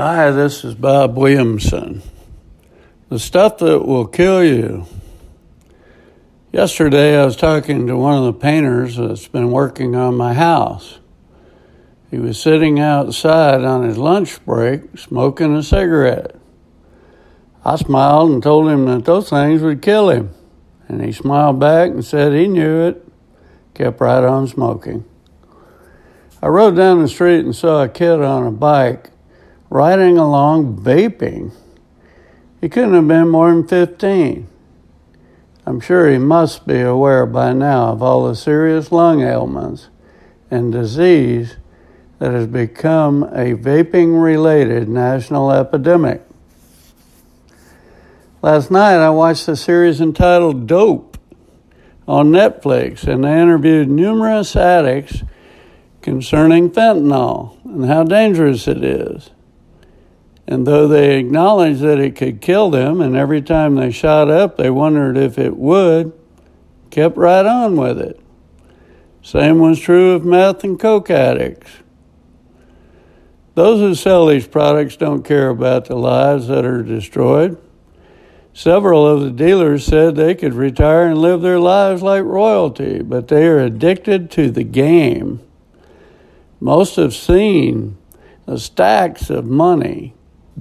Hi, this is Bob Williamson. The stuff that will kill you. Yesterday, I was talking to one of the painters that's been working on my house. He was sitting outside on his lunch break smoking a cigarette. I smiled and told him that those things would kill him. And he smiled back and said he knew it, kept right on smoking. I rode down the street and saw a kid on a bike riding along vaping. He couldn't have been more than 15. I'm sure he must be aware by now of all the serious lung ailments and disease that has become a vaping related national epidemic. Last night I watched a series entitled Dope on Netflix, and they interviewed numerous addicts concerning fentanyl and how dangerous it is. And though they acknowledged that it could kill them, and every time they shot up, they wondered if it would, kept right on with it. Same was true of meth and coke addicts. Those who sell these products don't care about the lives that are destroyed. Several of the dealers said they could retire and live their lives like royalty, but they are addicted to the game. Most have seen the stacks of money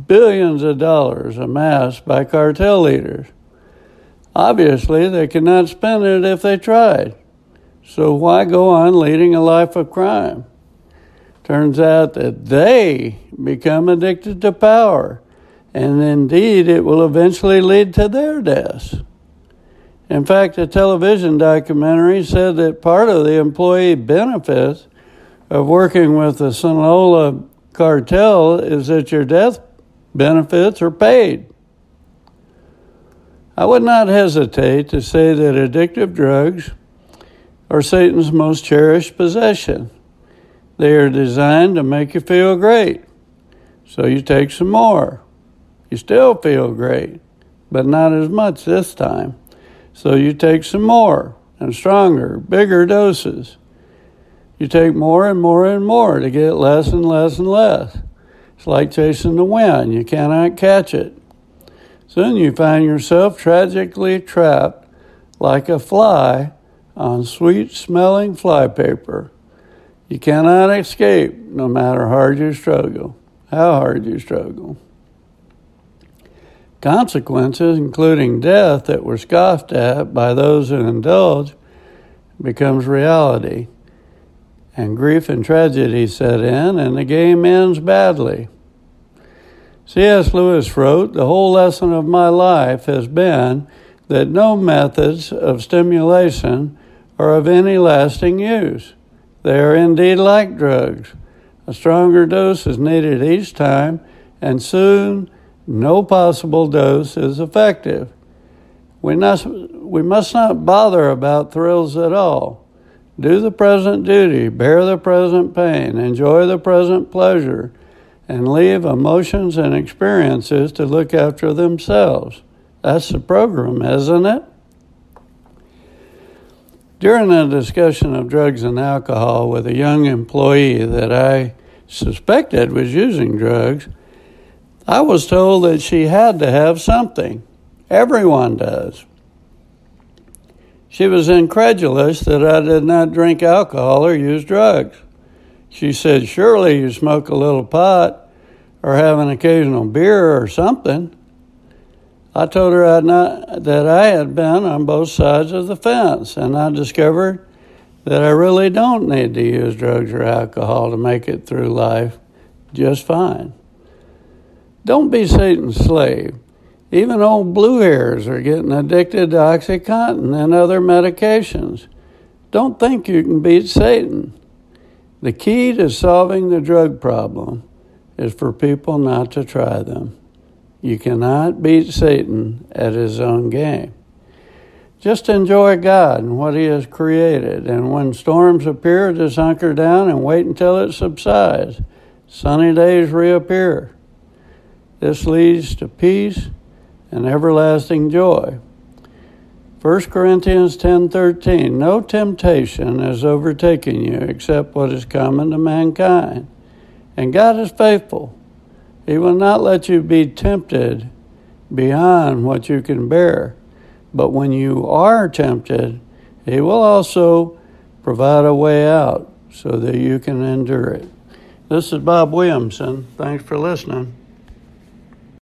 billions of dollars amassed by cartel leaders. Obviously, they could not spend it if they tried. So why go on leading a life of crime? Turns out that they become addicted to power, and indeed it will eventually lead to their deaths. In fact, a television documentary said that part of the employee benefits of working with the Sinaloa cartel is that your death benefits are paid. I would not hesitate to say that addictive drugs are Satan's most cherished possession. They are designed to make you feel great. So you take some more. You still feel great, but not as much this time. So you take some more and stronger, bigger doses. You take more and more and more to get less and less and less. It's like chasing the wind, you cannot catch it. Soon you find yourself tragically trapped like a fly on sweet smelling flypaper. You cannot escape no matter how hard you struggle, how hard you struggle. Consequences, including death, that were scoffed at by those who indulge, becomes reality and grief and tragedy set in, and the game ends badly. C.S. Lewis wrote, The whole lesson of my life has been that no methods of stimulation are of any lasting use. They are indeed like drugs. A stronger dose is needed each time, and soon no possible dose is effective. We must, we must not bother about thrills at all. Do the present duty, bear the present pain, enjoy the present pleasure, and leave emotions and experiences to look after themselves. That's the program, isn't it? During a discussion of drugs and alcohol with a young employee that I suspected was using drugs, I was told that she had to have something. Everyone does. She was incredulous that I did not drink alcohol or use drugs. She said, Surely you smoke a little pot or have an occasional beer or something. I told her I'd not, that I had been on both sides of the fence, and I discovered that I really don't need to use drugs or alcohol to make it through life just fine. Don't be Satan's slave. Even old blue hairs are getting addicted to Oxycontin and other medications. Don't think you can beat Satan. The key to solving the drug problem is for people not to try them. You cannot beat Satan at his own game. Just enjoy God and what He has created, and when storms appear, just hunker down and wait until it subsides. Sunny days reappear. This leads to peace and everlasting joy. 1 Corinthians 10:13 No temptation has overtaken you except what is common to mankind. And God is faithful. He will not let you be tempted beyond what you can bear. But when you are tempted, He will also provide a way out so that you can endure it. This is Bob Williamson. Thanks for listening.